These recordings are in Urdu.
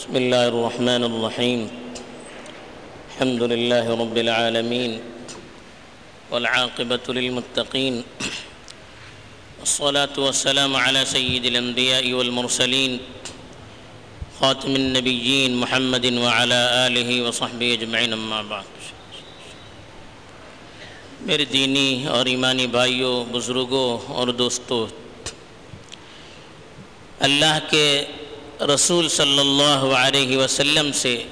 بسم الله الرحمن الرحيم. الحمد لله رب العالمين والعاقبة للمتقين. والصلاة والسلام على سيد الأنبياء والمرسلين خاتم النبيين محمد وعلى آله وصحبه أجمعين أما بعد. میرے دینی اور ایمانی بھائیوں، بزرگوں اور دوستوں، اللہ کے رسول صلی اللہ علیہ وسلم سے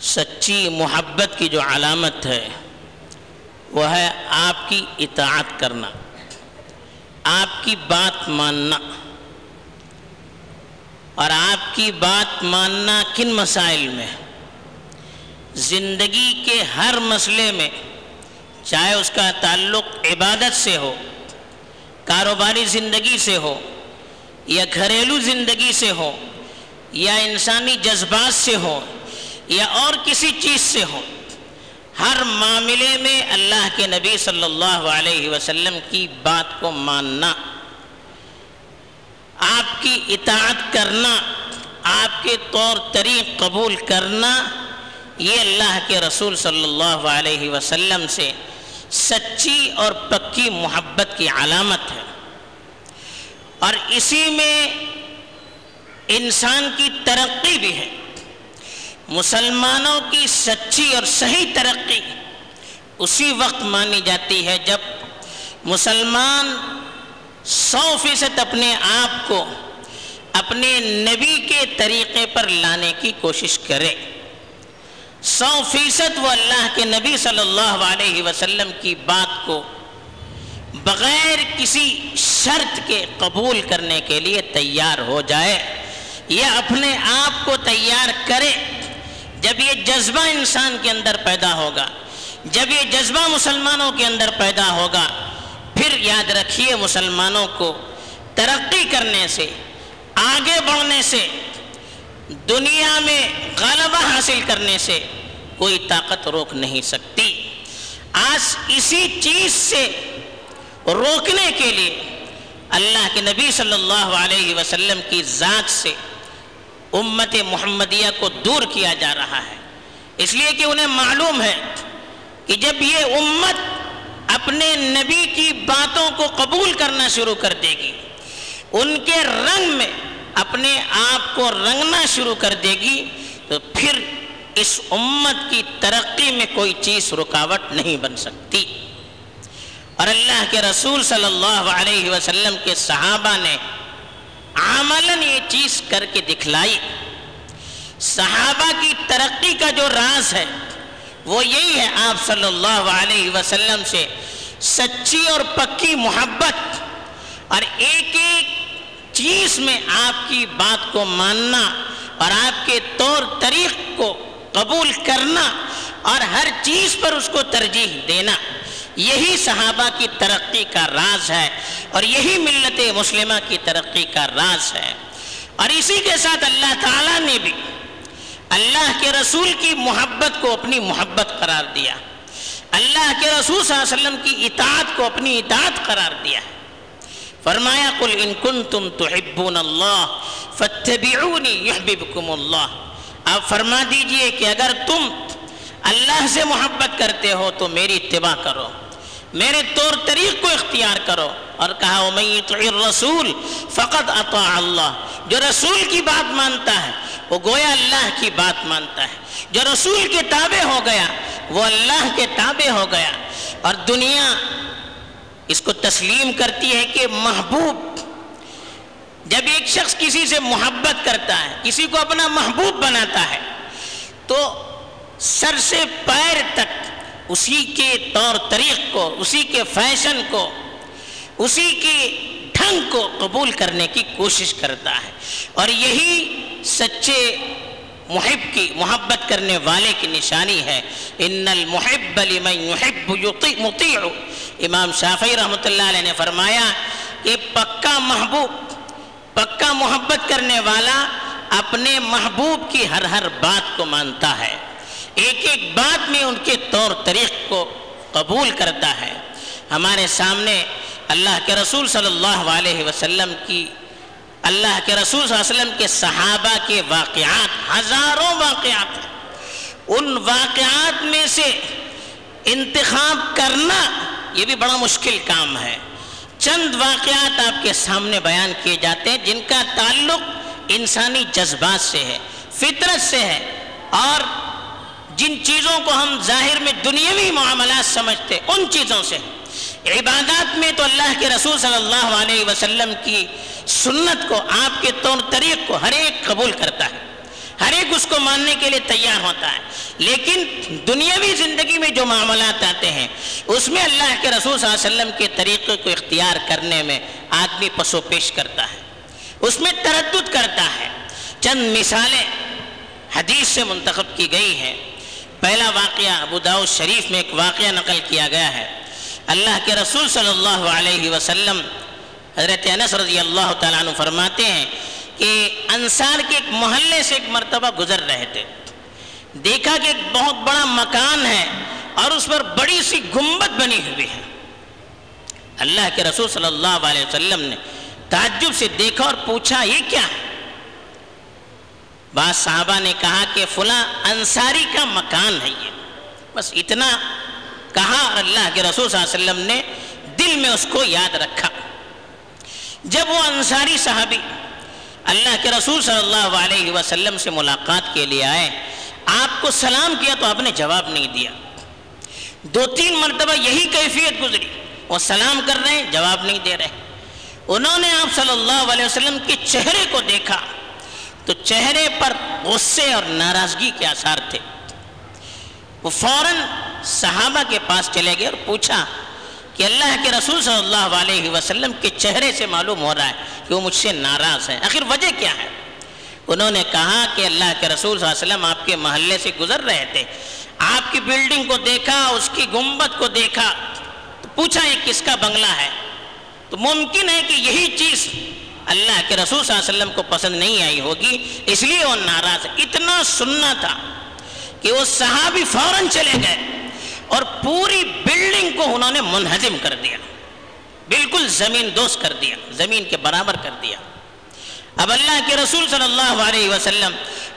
سچی محبت کی جو علامت ہے، وہ ہے آپ کی اطاعت کرنا، آپ کی بات ماننا۔ اور آپ کی بات ماننا کن مسائل میں؟ زندگی کے ہر مسئلے میں، چاہے اس کا تعلق عبادت سے ہو، کاروباری زندگی سے ہو یا گھریلو زندگی سے ہو، یا انسانی جذبات سے ہو، یا اور کسی چیز سے ہو، ہر معاملے میں اللہ کے نبی صلی اللہ علیہ وسلم کی بات کو ماننا، آپ کی اطاعت کرنا، آپ کے طور طریق قبول کرنا، یہ اللہ کے رسول صلی اللہ علیہ وسلم سے سچی اور پکی محبت کی علامت ہے۔ اور اسی میں انسان کی ترقی بھی ہے۔ مسلمانوں کی سچی اور صحیح ترقی اسی وقت مانی جاتی ہے جب مسلمان سو فیصد اپنے آپ کو اپنے نبی کے طریقے پر لانے کی کوشش کرے۔ سو فیصد وہ اللہ کے نبی صلی اللہ علیہ وسلم کی بات کو بغیر کسی شرط کے قبول کرنے کے لیے تیار ہو جائے یا اپنے آپ کو تیار کرے۔ جب یہ جذبہ انسان کے اندر پیدا ہوگا، جب یہ جذبہ مسلمانوں کے اندر پیدا ہوگا، پھر یاد رکھیے مسلمانوں کو ترقی کرنے سے، آگے بڑھنے سے، دنیا میں غلبہ حاصل کرنے سے کوئی طاقت روک نہیں سکتی۔ آج اسی چیز سے روکنے کے لیے اللہ کے نبی صلی اللہ علیہ وسلم کی ذات سے امت محمدیہ کو دور کیا جا رہا ہے۔ اس لیے کہ انہیں معلوم ہے کہ جب یہ امت اپنے نبی کی باتوں کو قبول کرنا شروع کر دے گی، ان کے رنگ میں اپنے آپ کو رنگنا شروع کر دے گی، تو پھر اس امت کی ترقی میں کوئی چیز رکاوٹ نہیں بن سکتی۔ اور اللہ کے رسول صلی اللہ علیہ وسلم کے صحابہ نے عملاً یہ چیز کر کے دکھلائی۔ صحابہ کی ترقی کا جو راز ہے، وہ یہی ہے آپ صلی اللہ علیہ وسلم سے سچی اور پکی محبت۔ اور ایک ایک چیز میں آپ کی بات کو ماننا اور آپ کے طور طریق کو قبول کرنا اور ہر چیز پر اس کو ترجیح دینا۔ یہی صحابہ کی ترقی کا راز ہے اور یہی ملت مسلمہ کی ترقی کا راز ہے۔ اور اسی کے ساتھ اللہ تعالیٰ نے بھی اللہ کے رسول کی محبت کو اپنی محبت قرار دیا۔ اللہ کے رسول صلی اللہ علیہ وسلم کی اطاعت کو اپنی اطاعت قرار دیا۔ فرمایا، قل ان کنتم تحبون اللہ فاتبعونی یحببکم اللہ۔ آپ فرما دیجیے کہ اگر تم اللہ سے محبت کرتے ہو تو میری اتباع کرو۔ میرے طور طریق کو اختیار کرو اور کہا الرسول فقط اطاع اللہ. جو رسول کی بات مانتا ہے، وہ گویا اللہ کی بات مانتا ہے۔ جو رسول کے تابع ہو گیا، وہ اللہ کے تابع ہو گیا۔ اور دنیا اس کو تسلیم کرتی ہے کہ محبوب، جب ایک شخص کسی سے محبت کرتا ہے، کسی کو اپنا محبوب بناتا ہے، تو سر سے پیر تک اسی کے طور طریق کو، اسی کے فیشن کو، اسی کے ڈھنگ کو قبول کرنے کی کوشش کرتا ہے۔ اور یہی سچے محب کی، محبت کرنے والے کی نشانی ہے۔ ان المحب لمن يحب مطیع امام شافعی رحمۃ اللہ علیہ نے فرمایا کہ پکا محبوب، پکا محبت کرنے والا اپنے محبوب کی ہر ہر بات کو مانتا ہے۔ ایک ایک بات میں ان کے طور طریق کو قبول کرتا ہے۔ ہمارے سامنے اللہ کے رسول صلی اللہ علیہ وسلم کی، اللہ کے رسول صلی اللہ علیہ وسلم کے صحابہ کے واقعات ہزاروں واقعات۔ ان واقعات میں سے انتخاب کرنا یہ بھی بڑا مشکل کام ہے۔ چند واقعات آپ کے سامنے بیان کیے جاتے ہیں جن کا تعلق انسانی جذبات سے ہے، فطرت سے ہے اور جن چیزوں کو ہم ظاہر میں دنیاوی معاملات سمجھتے ان چیزوں سے۔ عبادات میں تو اللہ کے رسول صلی اللہ علیہ وسلم کی سنت کو، آپ کے طور طریق کو ہر ایک قبول کرتا ہے۔ ہر ایک اس کو ماننے کے لیے تیار ہوتا ہے۔ لیکن دنیاوی زندگی میں جو معاملات آتے ہیں، اس میں اللہ کے رسول صلی اللہ علیہ وسلم کے طریقے کو اختیار کرنے میں آدمی پسو پیش کرتا ہے۔ اس میں تردد کرتا ہے۔ چند مثالیں حدیث سے منتخب کی گئی ہیں۔ پہلا واقعہ ابو داؤد شریف میں ایک واقعہ نقل کیا گیا ہے۔ اللہ کے رسول صلی اللہ علیہ وسلم حضرت انس رضی اللہ تعالیٰ عنہ فرماتے ہیں کہ انصار کے ایک محلے سے ایک مرتبہ گزر رہے تھے۔ دیکھا کہ ایک بہت بڑا مکان ہے اور اس پر بڑی سی گنبد بنی ہوئی ہے۔ اللہ کے رسول صلی اللہ علیہ وسلم نے تعجب سے دیکھا اور پوچھا، یہ کیا ہے؟ بعض صحابہ نے کہا کہ فلاں انصاری کا مکان ہے یہ۔ بس اتنا کہا اور اللہ کے رسول صلی اللہ علیہ وسلم نے، دل میں اس کو یاد رکھا۔ جب وہ انصاری صحابی اللہ کے رسول صلی اللہ علیہ وسلم سے ملاقات کے لیے آئے، آپ کو سلام کیا تو آپ نے جواب نہیں دیا۔ دو تین مرتبہ یہی کیفیت گزری، وہ سلام کر رہے ہیں، جواب نہیں دے رہے۔ انہوں نے آپ صلی اللہ علیہ وسلم کے چہرے کو دیکھا۔ تو چہرے پر غصے اور ناراضگی کے آثار تھے۔ وہ فوراً صحابہ کے پاس چلے گئے اور پوچھا کہ اللہ کے رسول صلی اللہ علیہ وسلم کے چہرے سے معلوم ہو رہا ہے کہ وہ مجھ سے ناراض ہے آخر وجہ کیا ہے؟ انہوں نے کہا کہ اللہ کے رسول صلی اللہ علیہ وسلم آپ کے محلے سے گزر رہے تھے۔ آپ کی بلڈنگ کو دیکھا، اس کی گنبد کو دیکھا۔ تو پوچھا، یہ کس کا بنگلہ ہے؟ تو ممکن ہے کہ یہی چیز اللہ کے رسول صلی اللہ علیہ وسلم کو پسند نہیں آئی ہوگی، اس لیے وہ ناراض، اتنا سننا تھا کہ وہ صحابی فوراً چلے گئے اور پوری بلڈنگ کو انہوں نے منہدم کر دیا۔ بالکل زمین دوست کر دیا، زمین کے برابر کر دیا۔ اب اللہ کے رسول صلی اللہ علیہ وسلم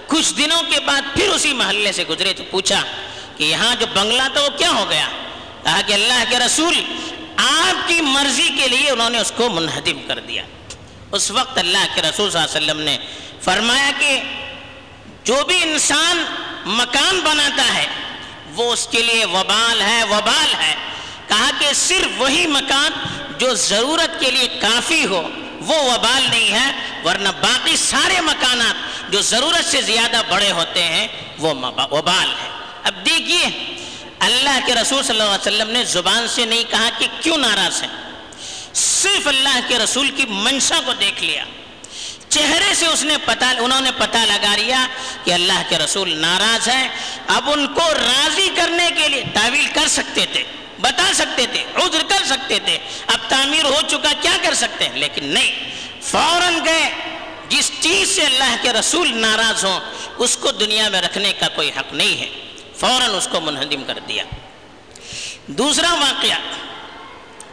کچھ دنوں کے بعد پھر اسی محلے سے گزرے تو پوچھا کہ یہاں جو بنگلہ تھا وہ کیا ہو گیا؟ کہا کہ اللہ کے رسول آپ کی مرضی کے لیے انہوں نے اس کو منہدم کر دیا۔ اس وقت اللہ کے رسول صلی اللہ علیہ وسلم نے فرمایا کہ جو بھی انسان مکان بناتا ہے، وہ اس کے لیے وبال ہے وبال ہے۔ کہا کہ صرف وہی مکان جو ضرورت کے لیے کافی ہو، وہ وبال نہیں ہے، ورنہ باقی سارے مکانات جو ضرورت سے زیادہ بڑے ہوتے ہیں، وہ وبال ہے اب دیکھیے، اللہ کے رسول صلی اللہ علیہ وسلم نے زبان سے نہیں کہا کہ کیوں ناراض ہے صرف اللہ کے رسول کی منشا کو دیکھ لیا۔ چہرے سے اس نے پتا انہوں نے پتا لگا لیا کہ اللہ کے رسول ناراض ہیں۔ اب ان کو راضی کرنے کے لیے تعویل کر سکتے تھے، بتا سکتے تھے، عذر کر سکتے تھے۔ اب تعمیر ہو چکا، کیا کر سکتے ہیں؟ لیکن نہیں۔ فوراً گئے۔ جس چیز سے اللہ کے رسول ناراض ہوں، اس کو دنیا میں رکھنے کا کوئی حق نہیں ہے۔ فوراً اس کو منہدم کر دیا۔ دوسرا واقعہ۔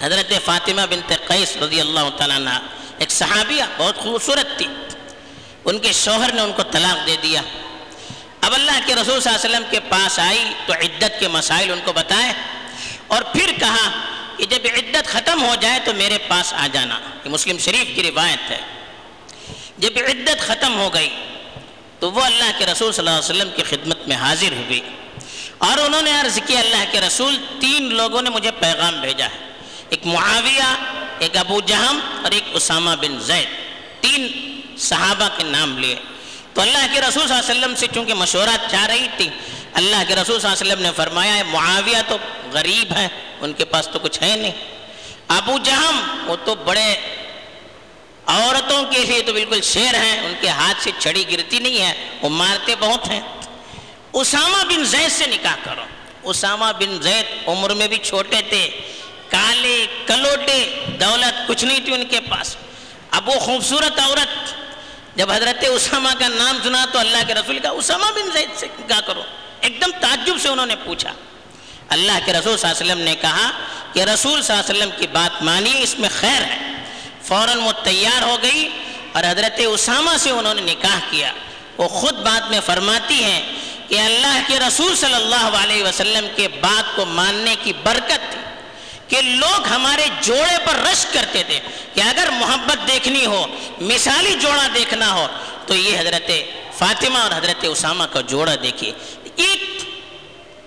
حضرت فاطمہ بنت قیس رضی اللہ تعالیٰ عنہ ایک صحابیہ، بہت خوبصورت تھی۔ ان کے شوہر نے ان کو طلاق دے دیا۔ اب اللہ کے رسول صلی اللہ علیہ وسلم کے پاس آئی تو عدت کے مسائل ان کو بتائے اور پھر کہا کہ جب عدت ختم ہو جائے تو میرے پاس آ جانا۔ یہ مسلم شریف کی روایت ہے۔ جب عدت ختم ہو گئی تو وہ اللہ کے رسول صلی اللہ علیہ وسلم کی خدمت میں حاضر ہوئی اور انہوں نے عرض کیا، اللہ کے رسول، تین لوگوں نے مجھے پیغام بھیجا ہے۔ ایک معاویہ، ایک ابو جہم اور ایک اسامہ بن زید۔ تین صحابہ کے نام لیے۔ تو اللہ کے رسول صلی اللہ علیہ وسلم سے چونکہ مشورہ چاہ رہی تھی، اللہ کے رسول صلی اللہ علیہ وسلم نے فرمایا ہے معاویہ تو غریب ہے، ان کے پاس تو کچھ ہے نہیں۔ ابو جہم، وہ تو بڑے عورتوں کے لیے تو بالکل شیر ہیں، ان کے ہاتھ سے چھڑی گرتی نہیں ہے وہ مارتے بہت ہیں۔ اسامہ بن زید سے نکاح کرو۔ اسامہ بن زید عمر میں بھی چھوٹے تھے۔ کالے، کلوٹے، دولت، کچھ نہیں تھی ان کے پاس۔ اب وہ خوبصورت عورت، جب حضرت اسامہ کا نام سنا تو اللہ کے رسول کا اسامہ بن زید سے کیا کرو۔ ایک دم تعجب سے انہوں نے پوچھا۔ اللہ کے رسول صلی اللہ علیہ وسلم نے کہا کہ رسول صلی اللہ علیہ وسلم کی بات مانی، اس میں خیر ہے۔ فوراً وہ تیار ہو گئی اور حضرت اسامہ سے انہوں نے نکاح کیا۔ وہ خود بات میں فرماتی ہیں کہ اللہ کے رسول صلی اللہ علیہ وسلم کے بات کو ماننے کی برکت کہ لوگ ہمارے جوڑے پر رش کرتے تھے کہ اگر محبت دیکھنی ہو، مثالی جوڑا دیکھنا ہو، تو یہ حضرت فاطمہ اور حضرت اسامہ کا جوڑا دیکھیے۔ ایک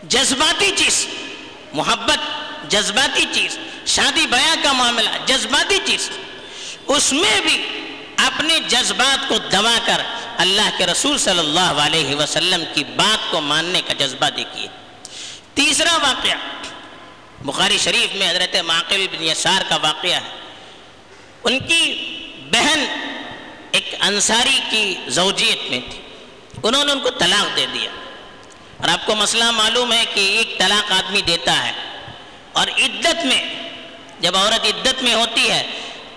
جذباتی چیز، محبت جذباتی چیز، شادی بیاہ کا معاملہ جذباتی چیز۔ اس میں بھی اپنے جذبات کو دبا کر اللہ کے رسول صلی اللہ علیہ وسلم کی بات کو ماننے کا جذبہ دیکھیے۔ تیسرا واقعہ بخاری شریف میں حضرت معقل بن یسار کا واقعہ ہے۔ ان کی بہن ایک انصاری کی زوجیت میں تھی۔ انہوں نے ان کو طلاق دے دیا۔ اور آپ کو مسئلہ معلوم ہے کہ ایک طلاق آدمی دیتا ہے۔ اور عدت میں، جب عورت عدت میں ہوتی ہے،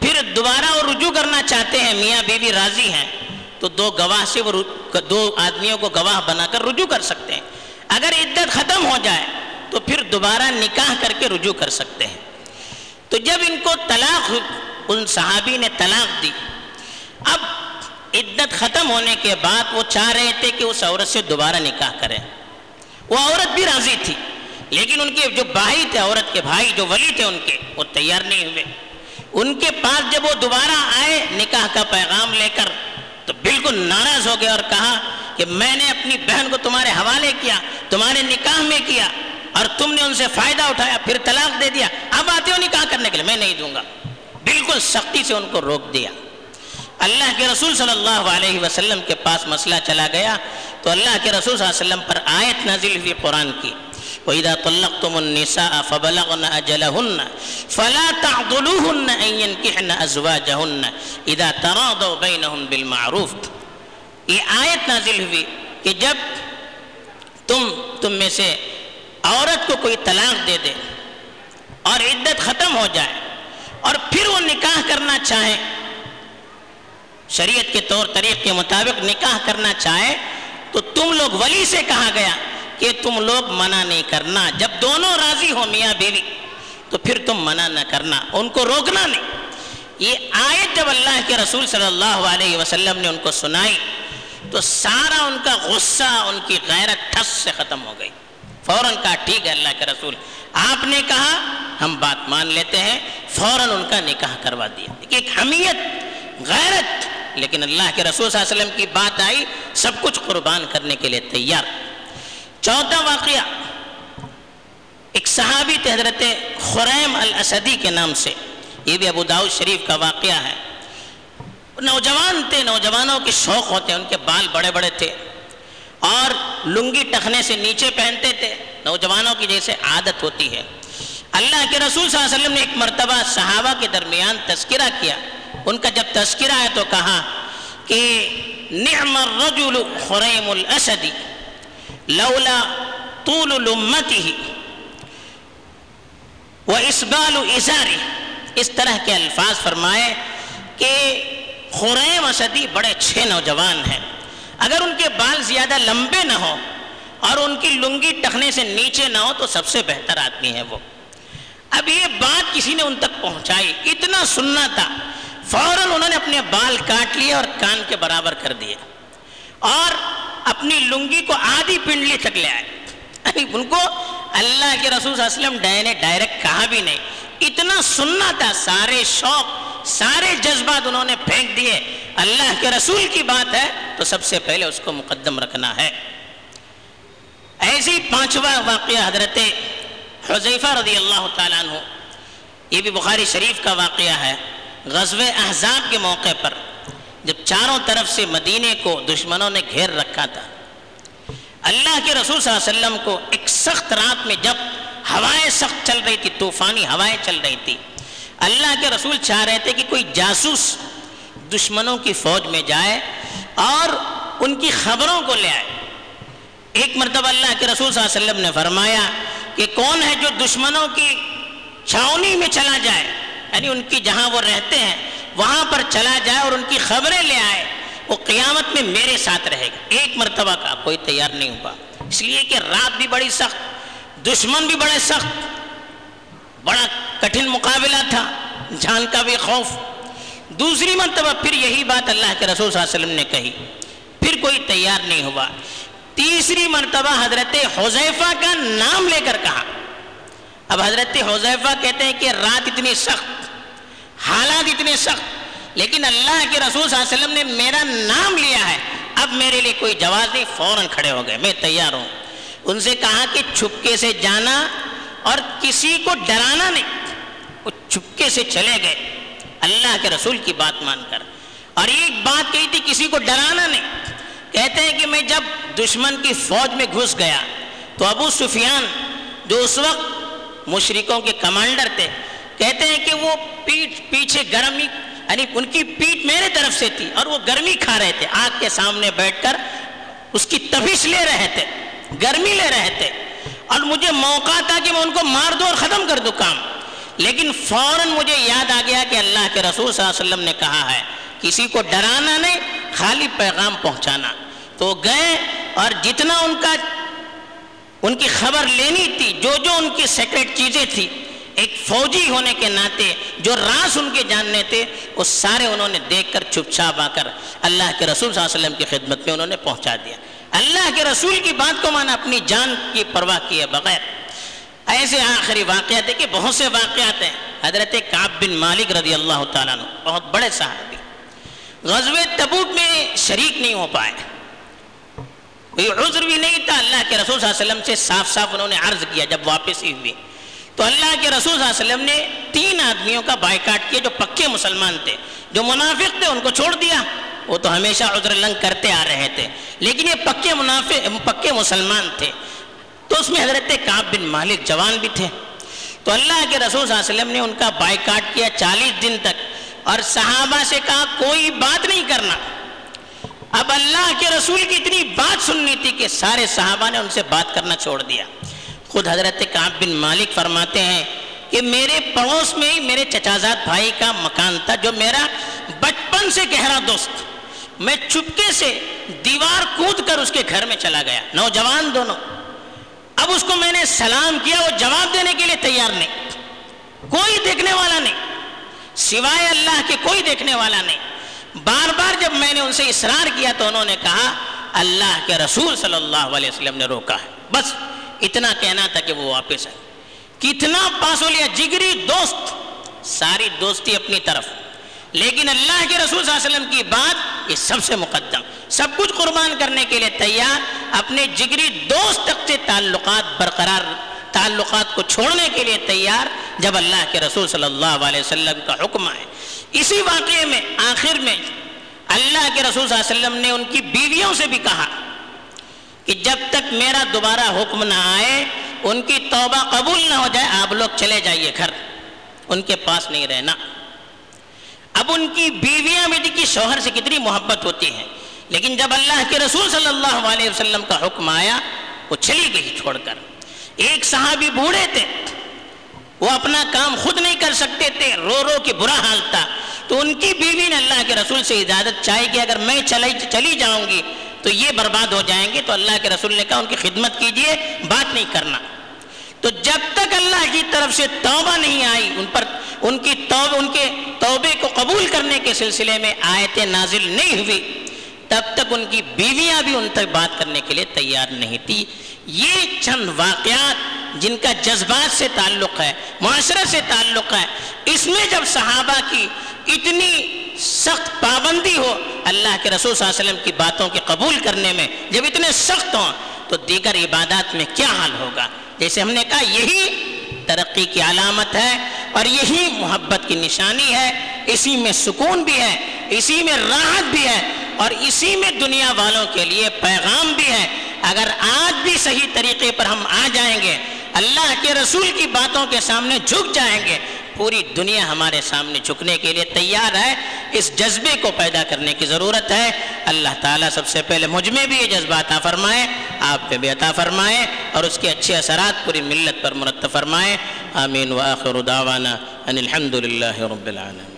پھر دوبارہ وہ رجوع کرنا چاہتے ہیں۔ میاں بیوی راضی ہیں، تو دو گواہ سے وہ دو آدمیوں کو گواہ بنا کر رجوع کر سکتے ہیں۔ اگر عدت ختم ہو جائے تو پھر دوبارہ نکاح کر کے رجوع کر سکتے ہیں۔ تو جب ان کو طلاق ان صحابی نے طلاق دی۔ اب عدت ختم ہونے کے بعد وہ چاہ رہے تھے کہ اس عورت سے دوبارہ نکاح کریں۔ وہ عورت بھی راضی تھی، لیکن ان کے جو بھائی تھے، عورت کے بھائی، جو ولی تھے ان کے، وہ تیار نہیں ہوئے۔ ان کے پاس جب وہ دوبارہ آئے نکاح کا پیغام لے کر، تو بالکل ناراض ہو گئے اور کہا کہ میں نے اپنی بہن کو تمہارے حوالے کیا، تمہارے نکاح میں کیا۔ اور تم نے ان سے فائدہ اٹھایا، پھر طلاق دے دیا۔ اب آتے ہو نکاح کرنے کے لیے، میں نہیں دوں گا۔ بالکل سختی سے ان کو روک دیا۔ اللہ کے رسول صلی اللہ علیہ وسلم کے پاس مسئلہ چلا گیا۔ تو اللہ کے رسول صلی اللہ علیہ وسلم پر آیت نازل ہوئی قرآن کی۔ وَإِذَا طَلَّقْتُمُ النِّسَاءَ فَبَلَغْنَ أَجَلَهُنَّ فَلَا تَعْضُلُوهُنَّ أَن يَنْكِحْنَ أَزْوَاجَهُنَّ إِذَا تَرَاضَوْا بَيْنَهُمْ بِالْمَعْرُوفِ۔ یہ آیت نازل ہوئی کہ جب تم تم میں سے عورت کو کوئی طلاق دے دے اور عدت ختم ہو جائے اور پھر وہ نکاح کرنا چاہیں شریعت کے طور طریق کے مطابق نکاح کرنا چاہے تو تم لوگ ولی سے کہا گیا کہ تم لوگ منع نہیں کرنا۔ جب دونوں راضی ہو میاں بیوی، تو پھر تم منع نہ کرنا۔ ان کو روکنا نہیں۔ یہ آیت جب اللہ کے رسول صلی اللہ علیہ وسلم نے ان کو سنائی تو سارا ان کا غصہ، ان کی غیرت ٹھس سے ختم ہو گئی۔ فوراً کہا، ٹھیک ہے، اللہ کے رسول، آپ نے کہا، ہم بات مان لیتے ہیں، فوراً ان کا نکاح کروا دیا۔ ایک حمیت، غیرت۔ لیکن اللہ کے رسول صلی اللہ علیہ وسلم کی بات آئی، سب کچھ قربان کرنے کے لیے تیار۔ چوتھا واقعہ، ایک صحابی حضرت خریم الاسدی کے نام سے۔ یہ بھی ابو داؤد شریف کا واقعہ ہے۔ نوجوان تھے، نوجوانوں کے شوق ہوتے ہیں، ان کے بال بڑے بڑے تھے۔ اور لنگی ٹخنے سے نیچے پہنتے تھے۔ نوجوانوں کی جیسے عادت ہوتی ہے۔ اللہ کے رسول صلی اللہ علیہ وسلم نے ایک مرتبہ صحابہ کے درمیان تذکرہ کیا۔ ان کا جب تذکرہ ہے تو کہا کہ نعم الرجل خریم الاسدی لولا طول لمته و اسبال ازاری اس طرح کے الفاظ فرمائے کہ خریم اسدی بڑے اچھے نوجوان ہیں۔ اگر ان کے بال زیادہ لمبے نہ ہو اور ان کی لنگی ٹکنے سے نیچے نہ ہو تو سب سے بہتر آدمی ہے وہ۔ اب یہ بات کسی نے ان تک پہنچائی، اتنا سننا تھا۔ فوراً انہوں نے اپنے بال کاٹ لیے اور کان کے برابر کر دیے۔ اور اپنی لنگی کو آدھی پنڈلی تک لے آئے۔ ان کو اللہ کے رسول صلی اللہ علیہ وسلم ڈائے نے ڈائریکٹ کہا بھی نہیں۔ اتنا سننا تھا، سارے شوق، سارے جذبات انہوں نے پھینک دیے۔ اللہ کے رسول کی بات ہے تو سب سے پہلے اس کو مقدم رکھنا ہے۔ ایسی پانچواں واقعہ حضرت حضیفہ رضی اللہ تعالیٰ عنہ، یہ بھی بخاری شریف کا واقعہ ہے۔ غزو احزاب کے موقع پر جب چاروں طرف سے مدینے کو دشمنوں نے گھیر رکھا تھا، اللہ کے رسول صلی اللہ علیہ وسلم کو ایک سخت رات میں جب ہوائیں سخت چل رہی تھی، طوفانی ہوائیں چل رہی تھی، اللہ کے رسول چاہ رہے تھے کہ کوئی جاسوس دشمنوں کی فوج میں جائے اور ان کی خبروں کو لے آئے۔ ایک مرتبہ اللہ کے رسول صلی اللہ علیہ وسلم نے فرمایا کہ کون ہے جو دشمنوں کی چھاؤنی میں چلا جائے؟ یعنی ان کی جہاں وہ رہتے ہیں، وہاں پر چلا جائے اور ان کی خبریں لے آئے، وہ قیامت میں میرے ساتھ رہے گا۔ ایک مرتبہ کا کوئی تیار نہیں ہوا۔ اس لیے کہ رات بھی بڑی سخت، دشمن بھی بڑے سخت، بڑا کٹھن مقابلہ تھا جان کا بھی خوف۔ دوسری مرتبہ پھر یہی بات اللہ کے رسول صلی اللہ علیہ وسلم نے کہی۔ پھر کوئی تیار نہیں ہوا۔ تیسری مرتبہ حضرت حذیفہ کا نام لے کر کہا۔ اب حضرت حذیفہ کہتے ہیں کہ رات اتنی سخت، حالات اتنے سخت، لیکن اللہ کے رسول صلی اللہ علیہ وسلم نے میرا نام لیا ہے۔ اب میرے لیے کوئی جواز نہیں، فوراً کھڑے ہو گئے، میں تیار ہوں۔ ان سے کہا کہ چھپکے سے جانا اور کسی کو ڈرانا نہیں۔ وہ چھپکے سے چلے گئے۔ اللہ کے رسول کی بات مان کر۔ اور ایک بات کہی تھی، کسی کو ڈرانا نہیں۔ کہتے ہیں کہ میں جب دشمن کی فوج میں گھس گیا تو ابو سفیان جو اس وقت مشرکوں کے کمانڈر تھے، کہتے ہیں کہ وہ پیٹ پیچھے گرمی یعنی ان کی پیٹ میرے طرف سے تھی اور وہ گرمی کھا رہے تھے۔ آگ کے سامنے بیٹھ کر اس کی تبش لے رہے تھے، گرمی لے رہے تھے۔ اور مجھے موقع تھا کہ میں ان کو مار دوں اور ختم کر دوں کام۔ لیکن فوراً مجھے یاد آ گیا کہ اللہ کے رسول صلی اللہ علیہ وسلم نے کہا ہے، کسی کو ڈرانا نہیں، خالی پیغام پہنچانا۔ تو گئے اور جتنا ان کا، ان کی خبر لینی تھی، جو جو ان کی سیکرٹ چیزیں تھی ایک فوجی ہونے کے ناطے، جو راز ان کے جاننے تھے، وہ سارے انہوں نے دیکھ کر چپ چاپ آ کر اللہ کے رسول صلی اللہ علیہ وسلم کی خدمت میں انہوں نے پہنچا دیا۔ اللہ کے رسول کی بات کو مانا، اپنی جان کی پرواہ کیے بغیر۔ ایسے آخری واقعات ہیں کہ بہت سے واقعات ہیں۔ حضرت کعب بن مالک رضی اللہ تعالیٰ عنہ، بہت بڑے صحابی۔ غزوہ تبوک میں شریک نہیں ہو پائے۔ کوئی عذر بھی نہیں تھا، اللہ کے رسول صلی اللہ علیہ وسلم سے صاف صاف انہوں نے عرض کیا جب واپس ہی ہوئی۔ تو اللہ کے رسول صلی اللہ علیہ وسلم نے تین آدمیوں کا بائیکاٹ کیا جو پکے مسلمان تھے۔ جو منافق تھے، ان کو چھوڑ دیا۔ وہ تو ہمیشہ عذر لنگ کرتے آ رہے تھے۔ لیکن یہ پکے منافق، پکے مسلمان تھے۔ تو اس میں حضرت کعب بن مالک جوان بھی تھے۔ تو اللہ کے رسول صلی اللہ علیہ وسلم نے ان کا بائیکاٹ کیا چالیس دن تک اور صحابہ سے کہا، کوئی بات نہیں کرنا۔ اب اللہ کے رسول کی اتنی بات سننی تھی کہ سارے صحابہ نے ان سے بات کرنا چھوڑ دیا۔ خود حضرت کعب بن مالک فرماتے ہیں کہ میرے پڑوس میں ہی میرے چچازاد بھائی کا مکان تھا جو میرا بچپن سے گہرا دوست۔ میں چپکے سے دیوار کود کر اس کے گھر میں چلا گیا۔ نوجوان دونوں۔ اب اس کو میں نے سلام کیا، وہ جواب دینے کے لیے تیار نہیں۔ کوئی دیکھنے والا نہیں۔ سوائے اللہ کے کوئی دیکھنے والا نہیں۔ بار بار جب میں نے ان سے اصرار کیا تو انہوں نے کہا، اللہ کے رسول صلی اللہ علیہ وسلم نے روکا ہے۔ بس اتنا کہنا تھا کہ وہ واپس آئے۔ کتنا پاسو لیا جگری دوست، ساری دوستی اپنی طرف۔ لیکن اللہ کے رسول صلی اللہ علیہ وسلم کی بات یہ سب سے مقدم۔ سب کچھ قربان کرنے کے لیے تیار، اپنے جگری دوست تک سے تعلقات برقرار، تعلقات کو چھوڑنے کے لیے تیار جب اللہ کے رسول صلی اللہ علیہ وسلم کا حکم آئے۔ اسی واقعے میں، آخر میں اللہ کے رسول صلی اللہ علیہ وسلم نے ان کی بیویوں سے بھی کہا کہ جب تک میرا دوبارہ حکم نہ آئے، ان کی توبہ قبول نہ ہو جائے، آپ لوگ چلے جائیے گھر، ان کے پاس نہیں رہنا۔ اب ان کی بیویاں بھی کی شوہر سے کتنی محبت ہوتی ہیں لیکن جب اللہ کے رسول صلی اللہ علیہ وسلم کا حکم آیا، وہ چلی گئی چھوڑ کر۔ ایک صحابی بوڑھے تھے، وہ اپنا کام خود نہیں کر سکتے تھے، رو رو کے برا حال تھا۔ تو ان کی بیوی نے اللہ کے رسول سے اجازت چاہی کہ اگر میں چلی چلی جاؤں گی تو یہ برباد ہو جائیں گے۔ تو اللہ کے رسول نے کہا، ان کی خدمت کیجیے، بات نہیں کرنا۔ تو جب تک اللہ کی طرف سے توبہ نہیں آئی، ان پر ان کی توبہ ان کے توبے کو قبول کرنے کے سلسلے میں آیتیں نازل نہیں ہوئی۔ تب تک ان کی بیویاں بھی ان تک بات کرنے کے لیے تیار نہیں تھی۔ یہ چند واقعات جن کا جذبات سے تعلق ہے معاشرے سے تعلق ہے، اس میں جب صحابہ کی اتنی سخت پابندی ہو اللہ کے رسول صلی اللہ علیہ وسلم کی باتوں کے قبول کرنے میں جب اتنے سخت ہوں تو دیگر عبادات میں کیا حال ہوگا؟ جیسے ہم نے کہا، یہی ترقی کی علامت ہے اور یہی محبت کی نشانی ہے۔ اسی میں سکون بھی ہے، اسی میں راحت بھی ہے۔ اور اسی میں دنیا والوں کے لیے پیغام بھی ہے۔ اگر آج بھی صحیح طریقے پر ہم آ جائیں گے، اللہ کے رسول کی باتوں کے سامنے جھک جائیں گے، پوری دنیا ہمارے سامنے جھکنے کے لیے تیار ہے۔ اس جذبے کو پیدا کرنے کی ضرورت ہے۔ اللہ تعالیٰ سب سے پہلے مجھ میں بھی یہ جذبہ عطا فرمائے، آپ پہ بھی عطا فرمائے اور اس کے اچھے اثرات پوری ملت پر مرتب فرمائے۔ آمین۔ و آخر دعوانا ان الحمد للہ رب العالمین۔